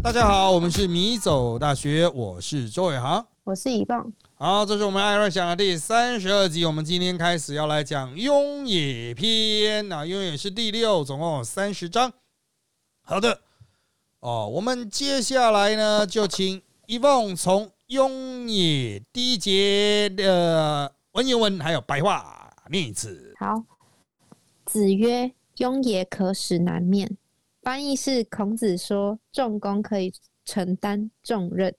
大家好，我们是米走大学，我是周伟航，我是一棒。好，这是我们艾瑞讲的第三十二集。我们今天开始要来讲雍也篇啊，雍也是第六，总共有三十章。好的，哦，我们接下来呢，就请一凤从雍也第一节的文言文还有白话念一次。好，子曰：“雍也可使南面。”翻译是孔子说：“重工可以承担重任。”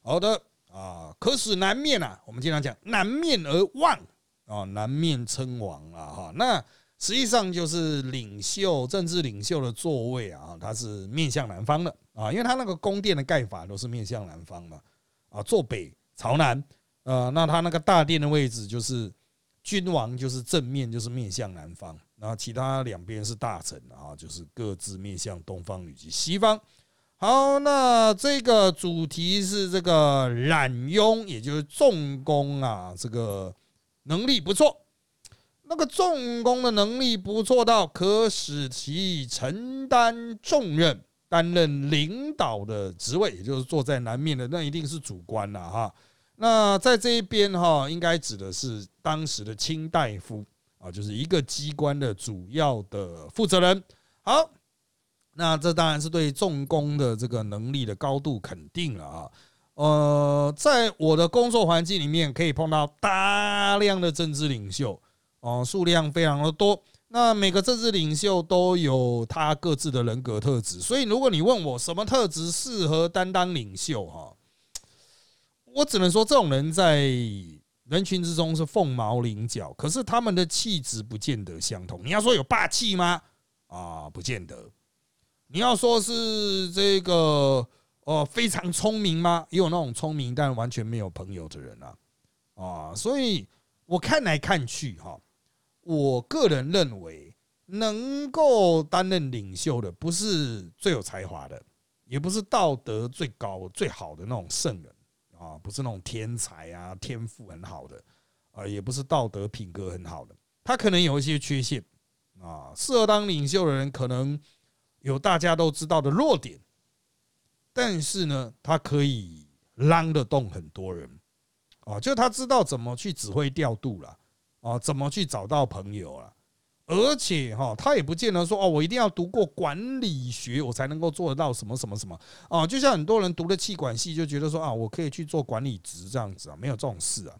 好的。啊，可使南面啊，我们经常讲南面而望啊，南面称王啊，哈，那实际上就是领袖、政治领袖的座位啊，它是面向南方的啊，因为他那个宫殿的盖法都是面向南方嘛，啊，坐北朝南，呃，那他那个大殿的位置就是君王，就是正面就是面向南方。那其他两边是大臣啊，就是各自面向东方以及西方。好，那这个主题是这个冉雍，也就是重工啊，这个能力不错。那个重工的能力不错到可使其承担重任，担任领导的职位，也就是坐在南面的，那一定是主官了哈。那在这一边哈，应该指的是当时的清大夫。啊，就是一个机关的主要的负责人。好，那这当然是对重工的这个能力的高度肯定了啊。呃，在我的工作环境里面，可以碰到大量的政治领袖，哦，数量非常的多。那每个政治领袖都有他各自的人格特质，所以如果你问我什么特质适合担当领袖，哈，我只能说这种人在。人群之中是凤毛麟角，可是他们的气质不见得相同。你要说有霸气吗？啊，不见得。你要说是这个哦非常聪明吗？也有那种聪明但完全没有朋友的人啊啊！所以我看来看去哈，我个人认为能够担任领袖的，不是最有才华的，也不是道德最高最好的那种圣人。啊，不是那种天才啊，天赋很好的啊，也不是道德品格很好的，他可能有一些缺陷啊。适合当领袖的人，可能有大家都知道的弱点，但是呢，他可以拉得动很多人啊，就他知道怎么去指挥调度了啊，怎么去找到朋友了。而且哈，他也不见得说哦，我一定要读过管理学，我才能够做得到什么什么什么啊。就像很多人读了气管系，就觉得说啊，我可以去做管理职这样子啊，没有这种事啊。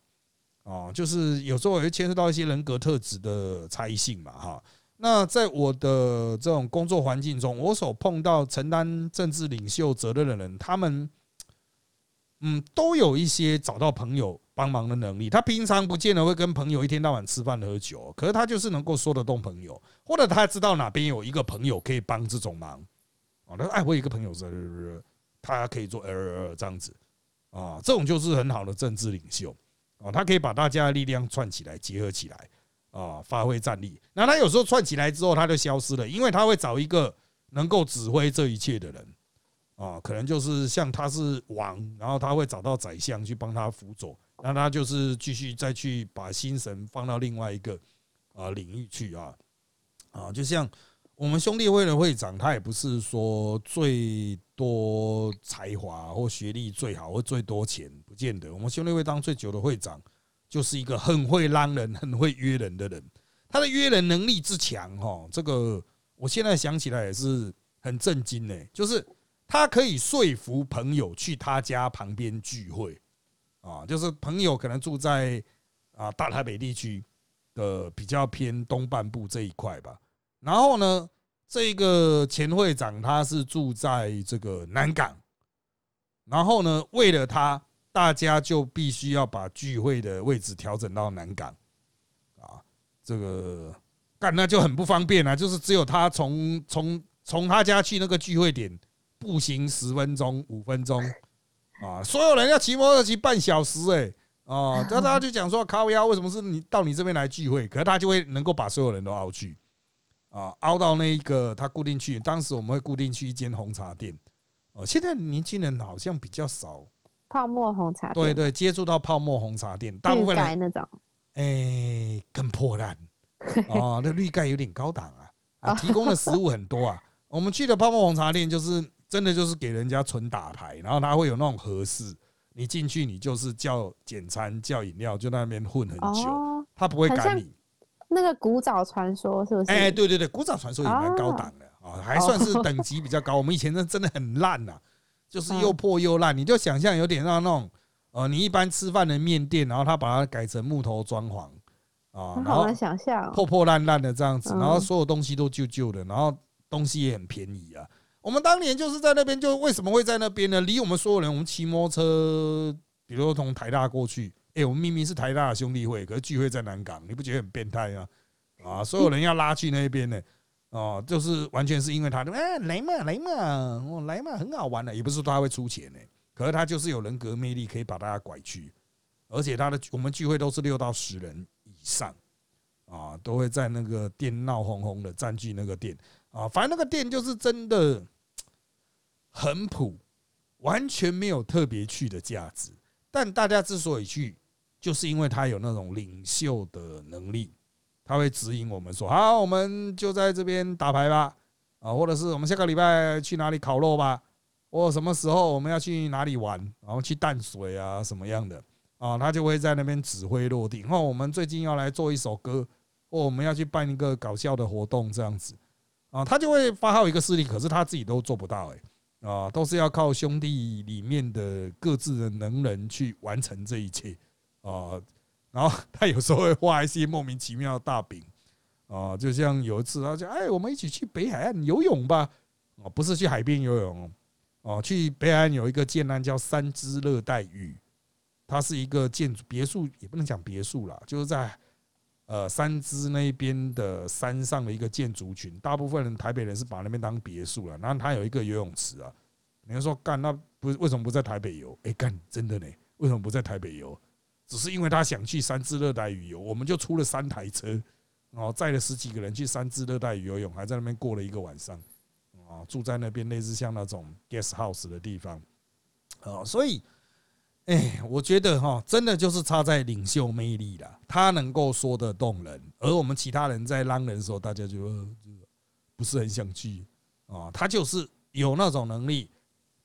哦，就是有时候也会牵涉到一些人格特质的差异性嘛哈。那在我的这种工作环境中，我所碰到承担政治领袖责任的人，他们嗯，都有一些找到朋友。帮忙的能力，他平常不见得会跟朋友一天到晚吃饭喝酒，可是他就是能够说得动朋友，或者他知道哪边有一个朋友可以帮这种忙啊。他说：“哎，我有一个朋友是，他可以做二这样子啊，这种就是很好的政治领袖啊，他可以把大家的力量串起来，结合起来啊，发挥战力。那他有时候串起来之后，他就消失了，因为他会找一个能够指挥这一切的人啊，可能就是像他是王，然后他会找到宰相去帮他辅佐。”那他就是继续再去把心神放到另外一个啊领域去啊啊，就像我们兄弟会的会长，他也不是说最多才华或学历最好或最多钱，不见得。我们兄弟会当最久的会长，就是一个很会拉人、很会约人的人。他的约人能力之强，哈，这个我现在想起来也是很震惊呢。就是他可以说服朋友去他家旁边聚会。啊，就是朋友可能住在啊大台北地区的比较偏东半部这一块吧。然后呢，这个前会长他是住在这个南港。然后呢，为了他，大家就必须要把聚会的位置调整到南港。啊，这个干那就很不方便啊，就是只有他从从从他家去那个聚会点步行十分钟五分钟。啊！所有人要骑摩托车骑半小时，哎，啊，那他就讲说，卡威亚为什么是你到你这边来聚会？可是他就会能够把所有人都凹去，啊，凹到那一个他固定去。当时我们会固定去一间红茶店，哦，现在年轻人好像比较少泡沫红茶店，对对，接触到泡沫红茶店，大部分人那种，哎，更破烂，哦，那绿盖有点高档啊，啊，提供的食物很多啊。我们去的泡沫红茶店就是。真的就是给人家纯打牌，然后他会有那种合适，你进去你就是叫简餐叫饮料，就在那边混很久，哦，他不会赶你。那个古早传说是不是？哎，对对对，古早传说也蛮高档的啊，还算是等级比较高。我们以前那真的很烂呐，就是又破又烂，你就想象有点像那种呃，你一般吃饭的面店，然后他把它改成木头装潢啊，然后很好难想象哦。破破烂烂的这样子，嗯然后所有东西都旧旧的，然后东西也很便宜啊。我们当年就是在那边，就为什么会在那边呢？离我们所有人，我们骑摩托车，比如说从台大过去，哎，我们明明是台大的兄弟会，可是聚会在南港，你不觉得很变态吗？啊，所有人要拉去那边呢，哦，就是完全是因为他，哎，来嘛来嘛，哦来嘛，很好玩的，也不是说他会出钱呢，可是他就是有人格魅力，可以把大家拐去，而且他的我们聚会都是六到十人以上，啊，都会在那个店闹哄哄的占据那个店啊，反正那个店就是真的很普，完全没有特别去的价值，但大家之所以去，就是因为他有那种领袖的能力。他会指引我们说：“好，我们就在这边打牌吧，啊，或者是我们下个礼拜去哪里烤肉吧，或什么时候我们要去哪里玩，然后去淡水啊什么样的啊，他就会在那边指挥落定。或我们最近要来做一首歌，或我们要去办一个搞笑的活动这样子啊，他就会发号一个势力，可是他自己都做不到哎啊，都是要靠兄弟里面的各自的能人去完成这一切啊。”然后 他有时候会画一些莫名其妙的大饼，啊，就像有一次他讲，哎，我们一起去北海岸游泳吧，哦，不是去海边游泳，哦，去北海岸有一个建安叫三只热带鱼，它是一个建筑别墅，也不能讲别墅啦，就是在呃三支那边的山上的一个建筑群，大部分人台北人是把那边当别墅了，然后它有一个游泳池啊，你说干那不为什么不在台北游？哎，干真的呢，为什么不在台北游？只是因为他想去三只热带鱼游，我们就出了三台车，然后，载了十几个人去三只热带鱼游泳，还在那边过了一个晚上，哦，住在那边类似像那种 guest house 的地方，哦，所以，哎，我觉得哈，真的就是差在领袖魅力啦，他能够说得动人，而我们其他人在拉人的时候，大家就不是很想去啊，他就是有那种能力，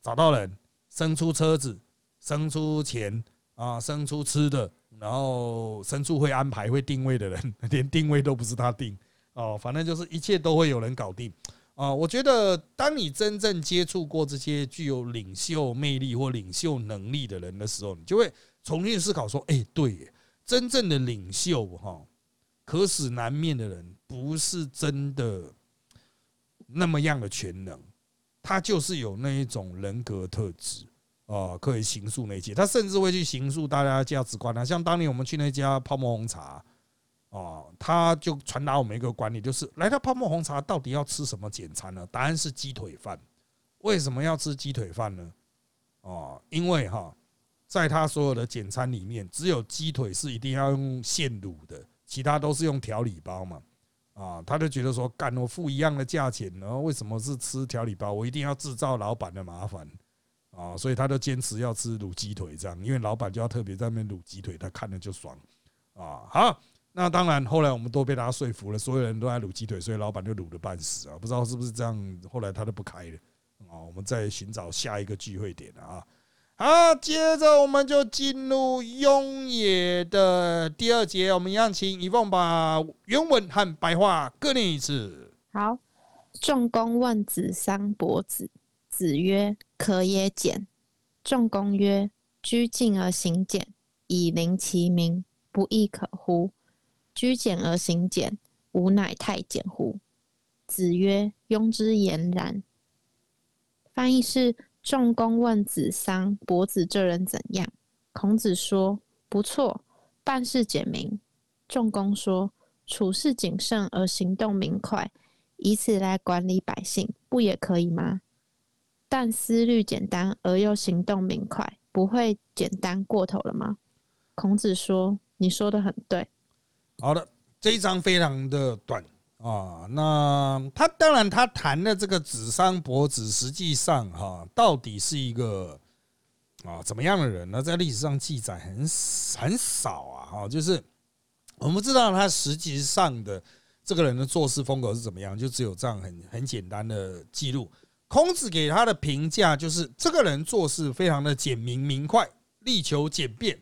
找到人，生出车子，生出钱。啊，生出吃的，然后生出会安排、会定位的人，连定位都不是他定哦，反正就是一切都会有人搞定啊。我觉得，当你真正接触过这些具有领袖魅力或领袖能力的人的时候，你就会重新思考说：，哎，对，真正的领袖哈，可使难面的人，不是真的那么样的全能，他就是有那一种人格特质。哦，可以形塑那一切，他甚至会去形塑大家的价值观啊。像当年我们去那家泡沫红茶，哦，他就传达我们一个观念，就是来到泡沫红茶到底要吃什么简餐呢？答案是鸡腿饭。为什么要吃鸡腿饭呢？哦，因为哈，在他所有的简餐里面，只有鸡腿是一定要用现卤的，其他都是用调理包嘛。啊，他就觉得说，干我付一样的价钱，然后为什么是吃调理包？我一定要制造老板的麻烦。啊，所以他就坚持要吃卤鸡腿这样，因为老板就要特别在那边卤鸡腿，他看了就爽啊。好，那当然后来我们都被他说服了，所有人都在卤鸡腿，所以老板就卤的半死啊。不知道是不是这样，后来他都不开了啊。我们再寻找下一个聚会点啊。好，接着我们就进入雍野的第二节，我们一样请以凤把原文和白话各念一次。好，仲公问子桑伯子。子曰：“可也简。”仲公曰：“居敬而行简，以临其民，不亦可乎？居简而行简，吾乃太简乎？”子曰：“庸之言然。”翻译是：仲公问子桑伯子这人怎样？孔子说：“不错，办事简明。”仲公说：“处事谨慎而行动明快，以此来管理百姓，不也可以吗？”但思虑简单而又行动明快，不会简单过头了吗？孔子说：“你说的很对。”好的，这一章非常的短啊。那他当然他谈的这个子商伯子，实际上哈，到底是一个啊怎么样的人呢？在历史上记载很很少啊。哈，就是我们知道他实际上的这个人的做事风格是怎么样，就只有这样很很简单的记录。孔子给他的评价就是这个人做事非常的简明明快，力求简便。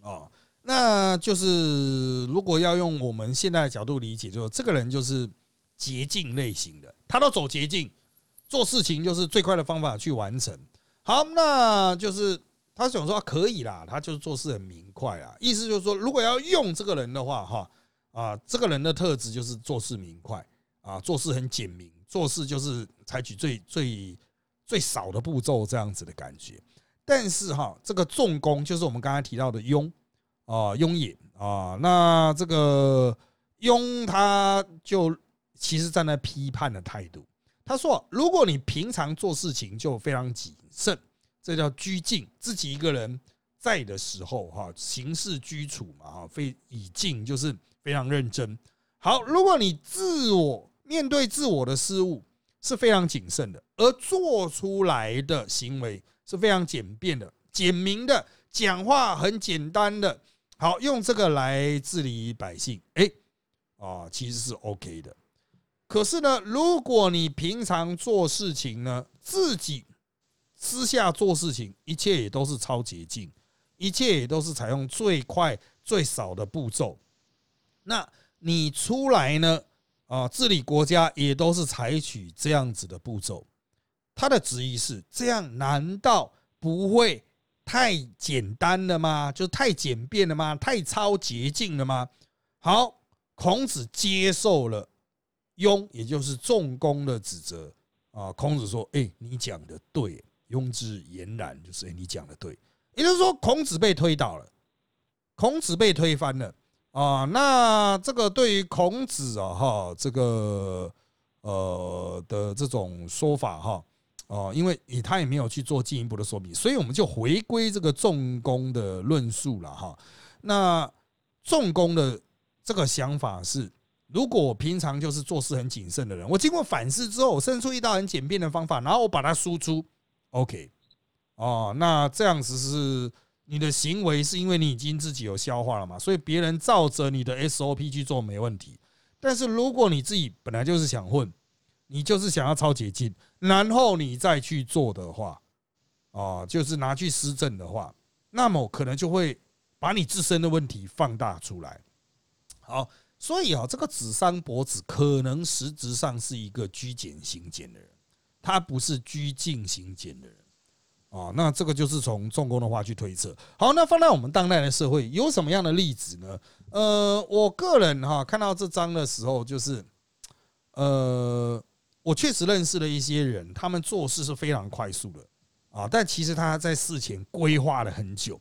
哦，那就是如果要用我们现在的角度理解，就是这个人就是捷径类型的，他都走捷径，做事情就是最快的方法去完成。好，那就是他想说可以啦，他就是做事很明快啊，意思就是说，如果要用这个人的话，哈啊，这个人的特质就是做事明快啊，做事很简明。做事就是采取最最最少的步骤这样子的感觉，但是哈，这个重工就是我们刚才提到的庸啊庸也啊，那这个庸他就其实站在批判的态度，他说，如果你平常做事情就非常谨慎，这叫拘静，自己一个人在的时候哈，行事居处嘛哈，非以静就是非常认真。好，如果你自我。面对自我的失误是非常谨慎的，而做出来的行为是非常简便的、简明的，讲话很简单的。好，用这个来治理百姓，哎，啊，其实是 OK 的。可是呢，如果你平常做事情呢，自己私下做事情，一切也都是超捷径，一切也都是采用最快最少的步骤，那你出来呢？啊，治理国家也都是采取这样子的步骤。他的旨意是这样，难道不会太简单了吗？就太简便了吗？太超捷径了吗？好，孔子接受了庸，也就是仲弓的指责啊。孔子说：“哎，你讲的对，庸之言然，就是哎，你讲的对。”也就是说，孔子被推倒了，孔子被推翻了。啊，那这个对于孔子啊，哈，这个呃的这种说法哈，哦，因为他也没有去做进一步的说明，所以我们就回归这个重工的论述了哈。那重工的这个想法是，如果我平常就是做事很谨慎的人，我经过反思之后，我生出一道很简便的方法，然后我把它输出，OK，哦，那这样子是。你的行为是因为你已经自己有消化了嘛，所以别人照着你的 SOP 去做没问题。但是如果你自己本来就是想混，你就是想要超捷径，然后你再去做的话，啊，就是拿去施政的话，那么可能就会把你自身的问题放大出来。好，所以啊，这个紫商伯子可能实质上是一个居简行简的人，他不是居静行简的人。啊，那这个就是从重工的话去推测。好，那放在我们当代的社会，有什么样的例子呢？呃，我个人哈看到这章的时候，就是呃，我确实认识了一些人，他们做事是非常快速的啊，但其实他在事前规划了很久。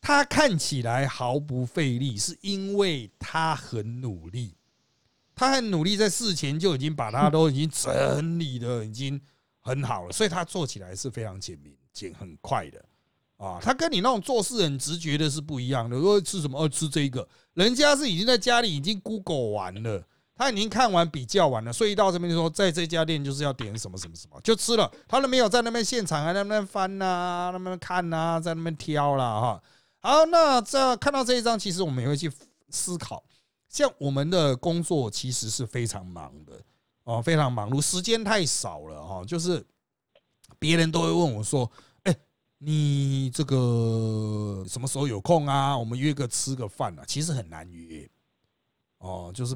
他看起来毫不费力，是因为他很努力，他很努力，在事前就已经把它都已经整理的已经很好了，所以他做起来是非常简明。简很快的啊，他跟你那种做事很直觉的是不一样的。如果吃什么，哦，吃这个，人家是已经在家里已经 Google 完了，他已经看完比较完了，所以到这边就说，在这家店就是要点什么什么什么，就吃了。他都没有在那边现场还在那边翻呐，那边看呐，在那边挑了哈。好，那这看到这一张，其实我们也会去思考，像我们的工作其实是非常忙的哦，非常忙碌，时间太少了哈，就是。别人都会问我说：“哎，你这个什么时候有空啊？我们约个吃个饭啊？”其实很难约哦，就是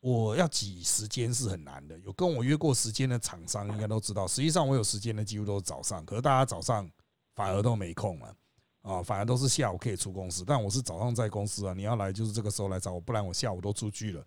我要挤时间是很难的。有跟我约过时间的厂商应该都知道，实际上我有时间的几乎都是早上，可是大家早上反而都没空了啊，反而都是下午可以出公司，但我是早上在公司啊。你要来就是这个时候来找我，不然我下午都出去了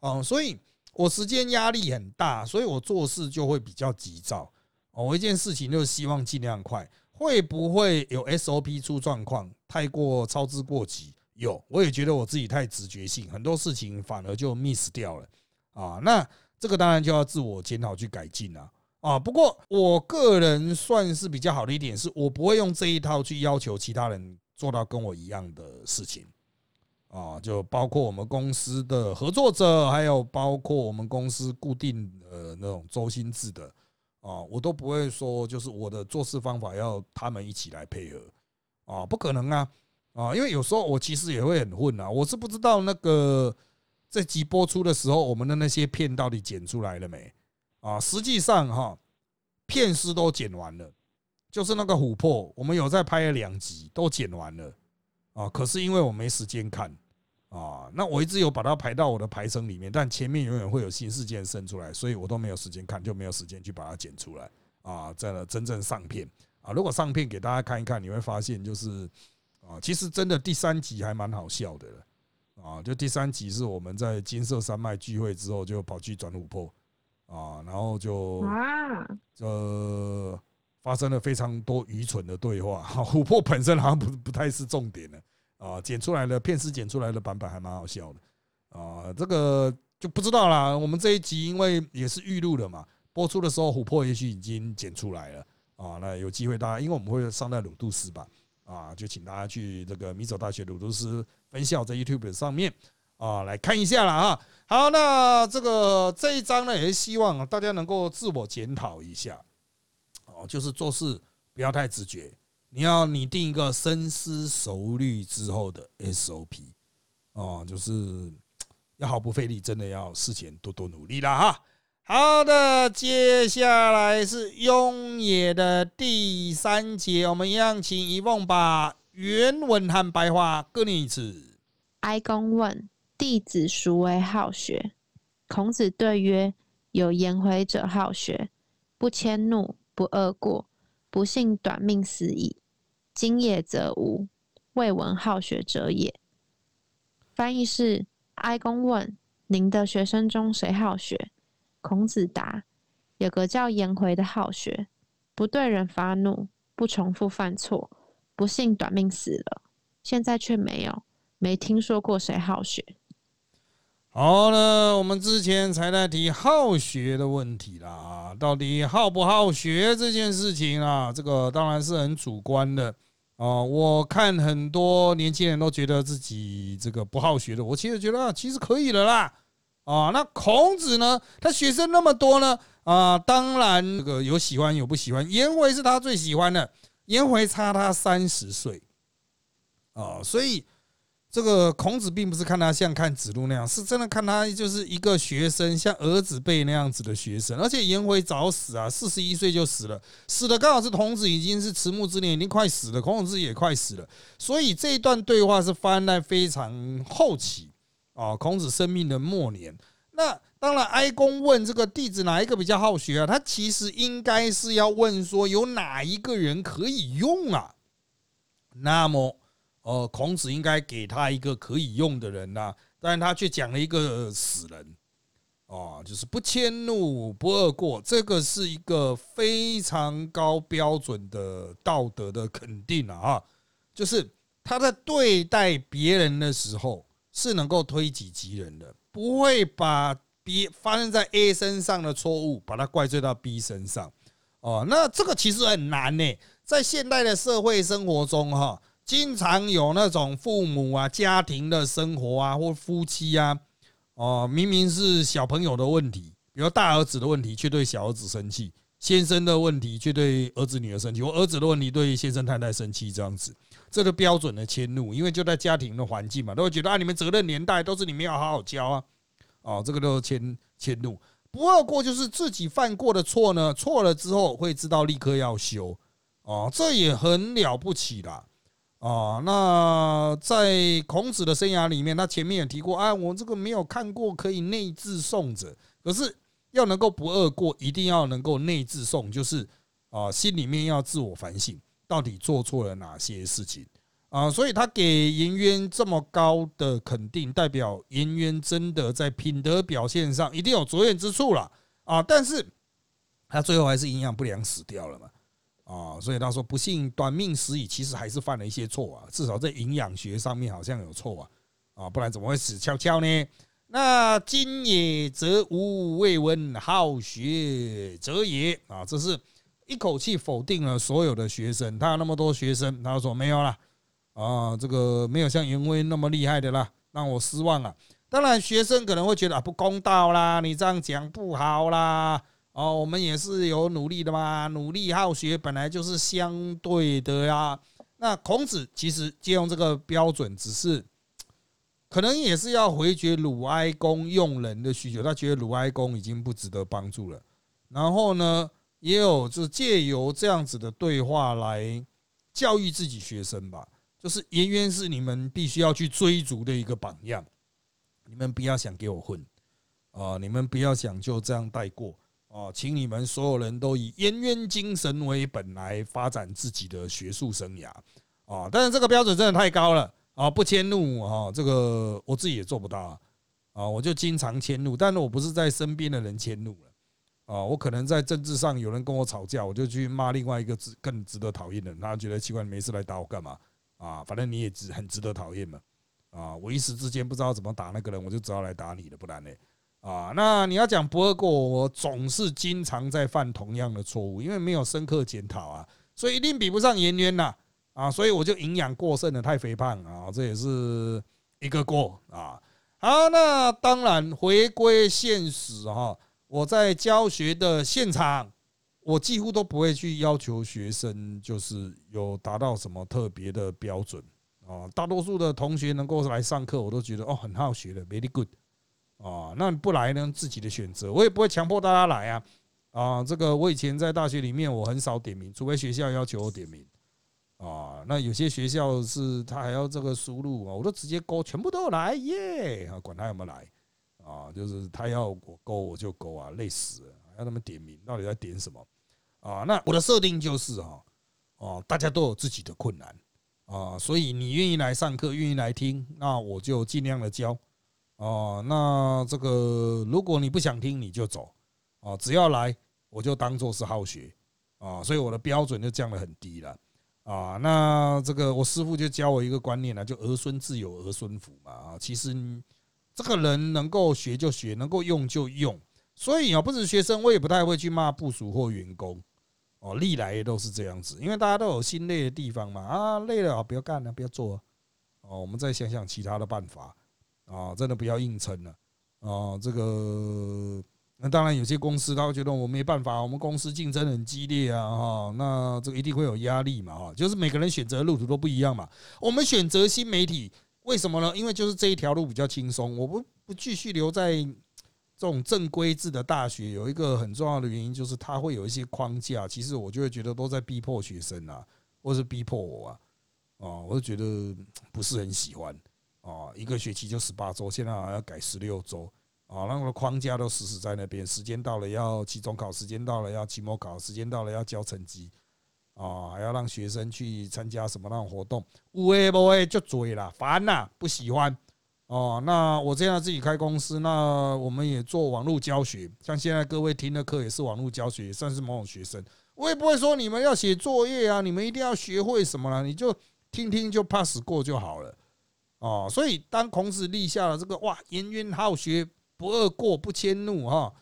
啊。所以我时间压力很大，所以我做事就会比较急躁。哦，一件事情就是希望尽量快，会不会有 SOP 出状况，太过操之过急？有，我也觉得我自己太直觉性，很多事情反而就 miss 掉了啊。那这个当然就要自我检讨去改进了啊。不过我个人算是比较好的一点，是我不会用这一套去要求其他人做到跟我一样的事情啊，就包括我们公司的合作者，还有包括我们公司固定的那种周薪制的。啊，我都不会说，就是我的做事方法要他们一起来配合啊，不可能啊啊！因为有时候我其实也会很混啊，我是不知道那个这集播出的时候，我们的那些片到底剪出来了没啊？实际上哈，片师都剪完了，就是那个琥珀，我们有在拍了两集，都剪完了啊。可是因为我没时间看啊，那我一直有把它排到我的排程里面，但前面永远会有新事件生出来，所以我都没有时间看，就没有时间去把它剪出来啊，在了真正上片啊。如果上片给大家看一看，你会发现就是啊，其实真的第三集还蛮好笑的了。啊，就第三集是我们在金色山脉聚会之后，就跑去转琥珀啊，然后就啊，呃，发生了非常多愚蠢的对话。琥珀本身好像不不太是重点的啊，剪出来的片师剪出来的版本还蛮好笑的啊，这个就不知道啦。我们这一集因为也是预录的嘛，播出的时候琥珀也许已经剪出来了啊，那有机会大家，因为我们会上在鲁杜斯吧。啊，就请大家去这个米走大学鲁都斯分校在 YouTube 上面啊来看一下了啊。好，那这个这一章呢，也是希望大家能够自我检讨一下哦，就是做事不要太直觉，你要拟定一个深思熟虑之后的 SOP 哦，就是要毫不费力，真的要事前多多努力了哈。好的，接下来是雍也的第三节，我们一样请一凤把原文和白话各念一次。哀公问弟子孰为好学？孔子对曰：有颜回者好学，不迁怒，不贰过，不幸短命死矣。今也则无，未闻好学者也。翻译是：哀公问您的学生中谁好学？孔子答：“有个叫颜回的好学，不对人发怒，不重复犯错，不幸短命死了。现在却没有，没听说过谁好学。”好了，我们之前才在提好学的问题啦，到底好不好学这件事情啊，这个当然是很主观的啊。我看很多年轻人都觉得自己这个不好学的，我其实觉得其实可以的啦。啊，那孔子呢？他学生那么多呢？啊，当然这个有喜欢有不喜欢。颜回是他最喜欢的，颜回差他三十岁，啊，所以这个孔子并不是看他像看子路那样，是真的看他就是一个学生，像儿子辈那样子的学生。而且颜回早死啊，四十一岁就死了，死的刚好是孔子已经是迟暮之年，已经快死了，孔子也快死了，所以这一段对话是发生在非常后期。啊，孔子生命的末年，那当然，哀公问这个弟子哪一个比较好学啊？他其实应该是要问说，有哪一个人可以用啊？那么，呃，孔子应该给他一个可以用的人呐，但是他却讲了一个死人，哦，就是不迁怒，不贰过，这个是一个非常高标准的道德的肯定了啊，就是他在对待别人的时候。是能够推己及人的，不会把 B 发生在 A 身上的错误，把它怪罪到 B 身上。哦，那这个其实很难呢。在现代的社会生活中，哈，经常有那种父母啊、家庭的生活啊，或夫妻啊，哦，明明是小朋友的问题，比如大儿子的问题，却对小儿子生气；先生的问题，却对儿子女儿生气；或儿子的问题，对先生太太生气，这样子。这个标准的迁怒，因为就在家庭的环境嘛，都会觉得啊，你们责任年代都是你们要好好教啊，哦，这个都是迁迁怒。不二过就是自己犯过的错呢，错了之后会知道立刻要修，哦，这也很了不起啦。啊。那在孔子的生涯里面，他前面也提过啊，我这个没有看过可以内自送者，可是要能够不二过，一定要能够内自送，就是啊，心里面要自我反省。到底做错了哪些事情啊？所以他给颜渊这么高的肯定，代表颜渊真的在品德表现上一定有卓越之处了啊！但是他最后还是营养不良死掉了嘛啊！所以他说不幸短命死矣，其实还是犯了一些错啊，至少在营养学上面好像有错啊啊！不然怎么会死翘翘呢？那今也则无未闻好学者也啊！这是。一口气否定了所有的学生，他有那么多学生，他说没有了啊，这个没有像颜威那么厉害的啦，让我失望了。当然，学生可能会觉得啊不公道啦，你这样讲不好啦。哦，我们也是有努力的嘛，努力好学本来就是相对的呀。那孔子其实借用这个标准，只是可能也是要回绝鲁哀公用人的需求，他觉得鲁哀公已经不值得帮助了。然后呢？也有就借由这样子的对话来教育自己学生吧。就是颜渊是你们必须要去追逐的一个榜样，你们不要想给我混啊！你们不要想就这样带过啊！请你们所有人都以颜渊精神为本来发展自己的学术生涯啊！但是这个标准真的太高了啊！不迁怒啊，这个我自己也做不到啊！啊，我就经常迁怒，但是我不是在身边的人迁怒了啊！我可能在政治上有人跟我吵架，我就去骂另外一个值更值得讨厌的人，他觉得奇怪，没事来打我干嘛？啊，反正你也值很值得讨厌嘛，啊，我一时之间不知道怎么打那个人，我就只好来打你了，不然呢？啊，那你要讲不二过，我总是经常在犯同样的错误，因为没有深刻检讨啊，所以一定比不上颜渊呐，啊，所以我就营养过剩的太肥胖啊，这也是一个过啊。好，那当然回归现实哈，我在教学的现场。我几乎都不会去要求学生，就是有达到什么特别的标准啊。大多数的同学能够来上课，我都觉得哦很好学的，very good 啊。那不来呢，自己的选择，我也不会强迫大家来啊。啊，这个我以前在大学里面，我很少点名，除非学校要求我点名啊。那有些学校是他还要这个输入啊，我都直接勾，全部都来耶啊，管他有没有来啊，就是他要我勾我就勾啊，累死了，要他们点名，到底在点什么？啊，那我的设定就是啊，哦，大家都有自己的困难啊，所以你愿意来上课，愿意来听，那我就尽量的教哦。那这个如果你不想听，你就走啊，只要来，我就当做是好学啊。所以我的标准就降得很低了啊。那这个我师傅就教我一个观念呢，就儿孙自有儿孙福嘛啊。其实这个人能够学就学，能够用就用。所以啊，不止学生，我也不太会去骂部署或员工。哦，历来都是这样子，因为大家都有心累的地方嘛。啊，累了啊，不要干了，不要做。哦，我们再想想其他的办法。啊，真的不要硬撑了。啊，这个那当然有些公司他会觉得我没办法，我们公司竞争很激烈啊，哈，那这个一定会有压力嘛，哈，就是每个人选择路途都不一样嘛。我们选择新媒体，为什么呢？因为就是这一条路比较轻松，我不不继续留在。这种正规制的大学有一个很重要的原因，就是它会有一些框架。其实我就会觉得都在逼迫学生啊，或是逼迫我啊，啊，我就觉得不是很喜欢啊。一个学期就十八周，现在好像要改十六周啊，那个框架都死死在那边。时间到了要期中考，时间到了要期末考，时间到了要交成绩啊，还要让学生去参加什么那种活动，无诶不诶就嘴了，烦呐，不喜欢。哦，那我这样自己开公司，那我们也做网络教学，像现在各位听的课也是网络教学，算是某种学生。我也不会说你们要写作业啊，你们一定要学会什么了，你就听听就 pass 过就好了。哦，所以当孔子立下了这个哇，颜渊好学，不贰过，不迁怒，哈，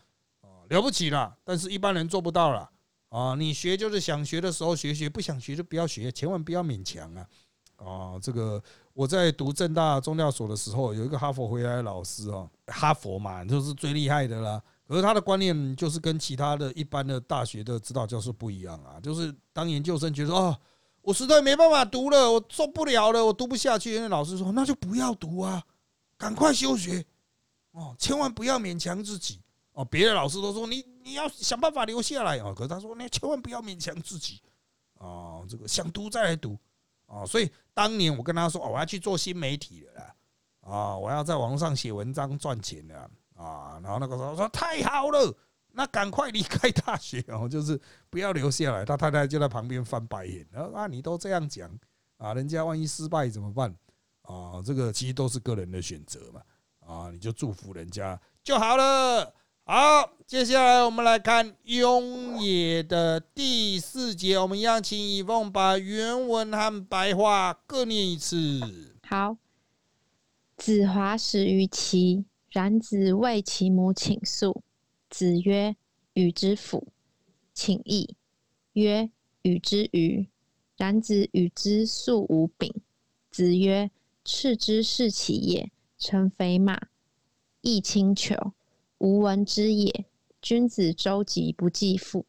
哦，了不起了，但是一般人做不到了。啊，你学就是想学的时候学学，不想学就不要学，千万不要勉强啊。啊，这个。我在读正大中教所的时候，有一个哈佛回来的老师哦，哈佛嘛，就是最厉害的啦。可是他的观念就是跟其他的一般的大学的指导教授不一样啊，就是当研究生觉得哦，我实在没办法读了，我受不了了，我读不下去。那老师说，那就不要读啊，赶快休学哦，千万不要勉强自己哦。别的老师都说你你要想办法留下来啊，可是他说你千万不要勉强自己啊，这个想读再来读。哦，所以当年我跟他说，我要去做新媒体了，啊，我要在网上写文章赚钱的，啊，然后那个时候说太好了，那赶快离开大学哦，就是不要留下来。他太太就在旁边翻白眼，然后啊，你都这样讲，啊，人家万一失败怎么办？啊，这个其实都是个人的选择嘛，啊，你就祝福人家就好了。好，接下来我们来看《雍也》的第四节。我们邀请以凤把原文和白话各念一次。好，子华始于齐，然子为其母请诉。子曰：“与之辅，请义。”曰：“与之愚。”然子与之素无柄。子曰：“赤之是其也，乘肥马，亦轻裘。”无闻之也。君子周急不计父。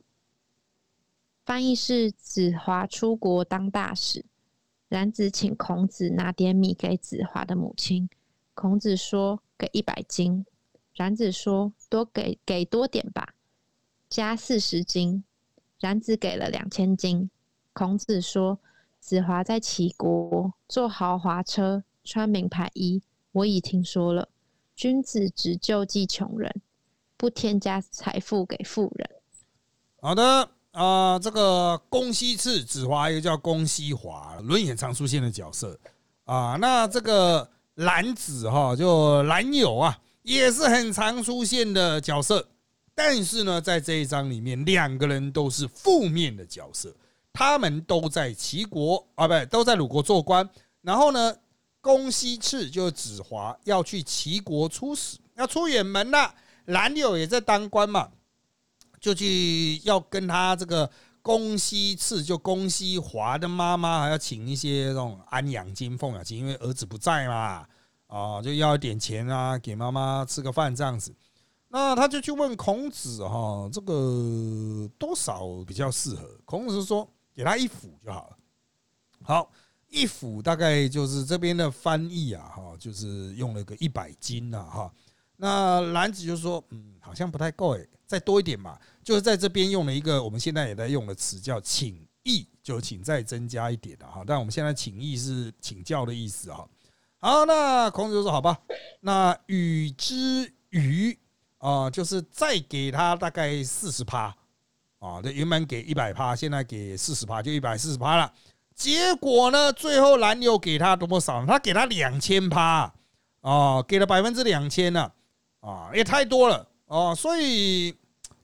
翻译是：子华出国当大使，冉子请孔子拿点米给子华的母亲。孔子说：“给一百斤。”冉子说：“多给给多点吧，加四十斤。”冉子给了两千斤。孔子说：“子华在齐国坐豪华车，穿名牌衣，我已听说了。君子只救济穷人，不添加财富给富人。”好的啊，这个公西赤子华又叫公西华，轮眼常出现的角色啊。那这个兰子哈，就兰友啊，也是很常出现的角色。但是呢，在这一章里面，两个人都是负面的角色。他们都在齐国啊，不，都在鲁国做官。然后呢，公西赤就是子华要去齐国出使，要出远门了。冉有也在当官嘛。就去要跟他这个公西赤，就公西华的妈妈，还要请一些这种安养金、奉养金，因为儿子不在嘛，啊，就要一点钱啊，给妈妈吃个饭这样子。那他就去问孔子哈，这个多少比较适合？孔子说，给他一斧就好了。好，一府大概就是这边的翻译啊，哈，就是用了个一百斤呐，哈。那兰子就说，嗯，好像不太够诶，再多一点嘛。就是在这边用了一个我们现在也在用的词叫请益，就请再增加一点的哈。但我们现在请益是请教的意思哈。好，那孔子就说好吧，那与之余啊，就是再给他大概四十趴啊，这原本给一百趴，现在给四十趴，就一百四十趴了。结果呢，最后男友给他多少？他给他两千趴啊，给了百分之两千呢。啊，也太多了哦，所以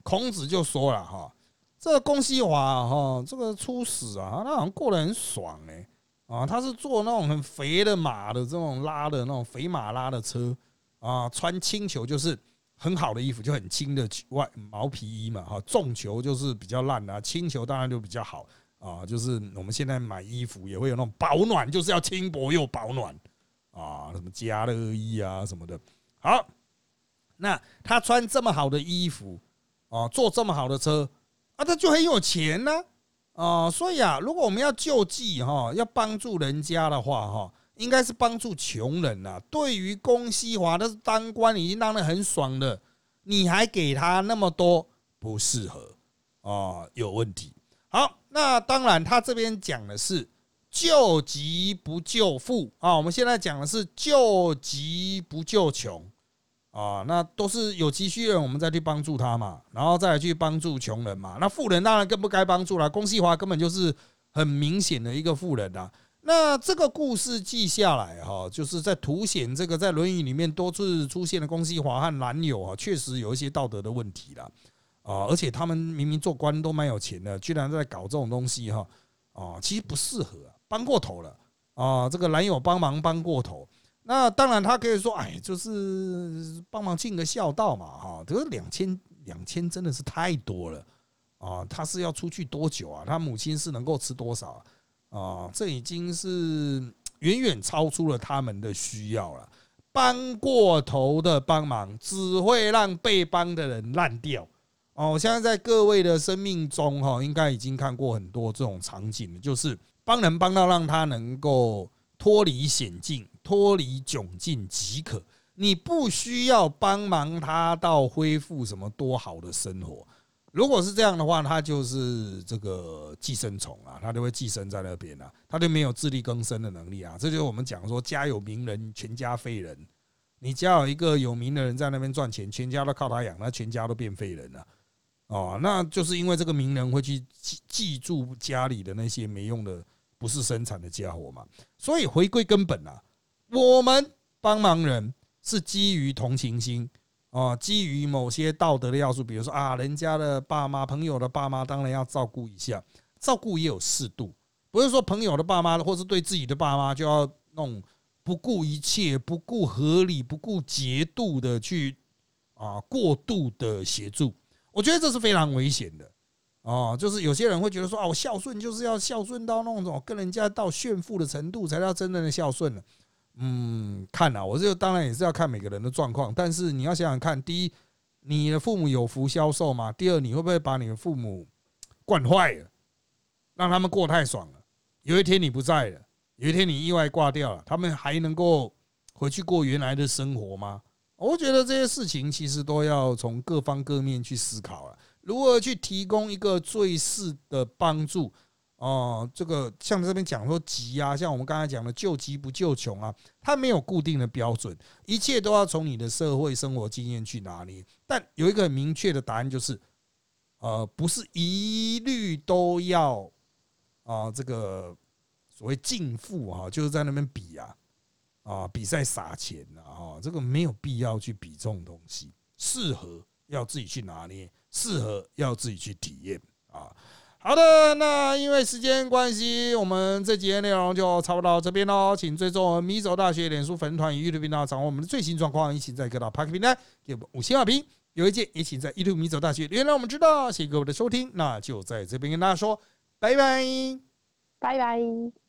孔子就说了哈，这个公西华哈，这个出使啊，他好像过得很爽哎，啊，他是坐那种很肥的马的这种拉的那种肥马拉的车啊，穿轻裘就是很好的衣服，就很轻的外毛皮衣嘛哈，重裘就是比较烂的，轻裘当然就比较好啊，就是我们现在买衣服也会有那种保暖，就是要轻薄又保暖啊，什么加热衣啊什么的，好。那他穿这么好的衣服，哦，坐这么好的车，啊，他就很有钱呢，啊，所以啊，如果我们要救济哈，要帮助人家的话哈，应该是帮助穷人呐。对于公西华，他是当官已经当的很爽了，你还给他那么多，不适合啊，有问题。好，那当然他这边讲的是救急不救富啊，我们现在讲的是救急不救穷。啊，那都是有急需的人，我们再去帮助他嘛，然后再去帮助穷人嘛。那富人当然更不该帮助了。公西华根本就是很明显的一个富人呐。那这个故事记下来哈，就是在凸显这个在《论语》里面多次出现的公西华和男友啊，确实有一些道德的问题了啊。而且他们明明做官都蛮有钱的，居然在搞这种东西哈啊，其实不适合，帮过头了啊。这个男友帮忙帮过头。那当然，他可以说，哎，就是帮忙尽个孝道嘛，哈。可是两千两千真的是太多了啊！他是要出去多久啊？他母亲是能够吃多少啊？这已经是远远超出了他们的需要了。帮过头的帮忙，只会让被帮的人烂掉。哦，我现在在各位的生命中，哈，应该已经看过很多这种场景，就是帮人帮到让他能够脱离险境。脱离窘境即可，你不需要帮忙他到恢复什么多好的生活。如果是这样的话，他就是这个寄生虫啊，他就会寄生在那边啊，他就没有自力更生的能力啊。这就是我们讲说，家有名人，全家废人。你家有一个有名的人在那边赚钱，全家都靠他养，那全家都变废人了。哦，那就是因为这个名人会去记记住家里的那些没用的、不是生产的家伙嘛。所以回归根本啊。我们帮忙人是基于同情心啊，基于某些道德的要素，比如说啊，人家的爸妈、朋友的爸妈，当然要照顾一下，照顾也有适度，不是说朋友的爸妈或是对自己的爸妈就要弄不顾一切、不顾合理、不顾节度的去啊过度的协助，我觉得这是非常危险的哦。就是有些人会觉得说啊，我孝顺就是要孝顺到那种跟人家到炫富的程度，才叫真正的孝顺了。嗯，看啊，我这当然也是要看每个人的状况，但是你要想想看，第一，你的父母有福消受吗？第二，你会不会把你的父母惯坏了，让他们过太爽了？有一天你不在了，有一天你意外挂掉了，他们还能够回去过原来的生活吗？我觉得这些事情其实都要从各方各面去思考了。如何去提供一个最适的帮助。哦，这个像这边讲说急啊，像我们刚才讲的救急不救穷啊，它没有固定的标准，一切都要从你的社会生活经验去拿捏。但有一个很明确的答案就是，呃，不是一律都要啊，这个所谓尽富啊，就是在那边比啊啊，比赛撒钱啊，这个没有必要去比这种东西，适合要自己去拿捏，适合要自己去体验啊。好的，那因为时间关系，我们这节内容就差不多到这边喽。请追踪我们米走大学脸书粉团与 YouTube 频道，掌握我们的最新状况。一起在各大 Park 平台给我们五星好评。有意见也请在 YouTube 米走大学留言让我们知道。谢谢各位的收听，那就在这边跟大家说拜拜，拜拜。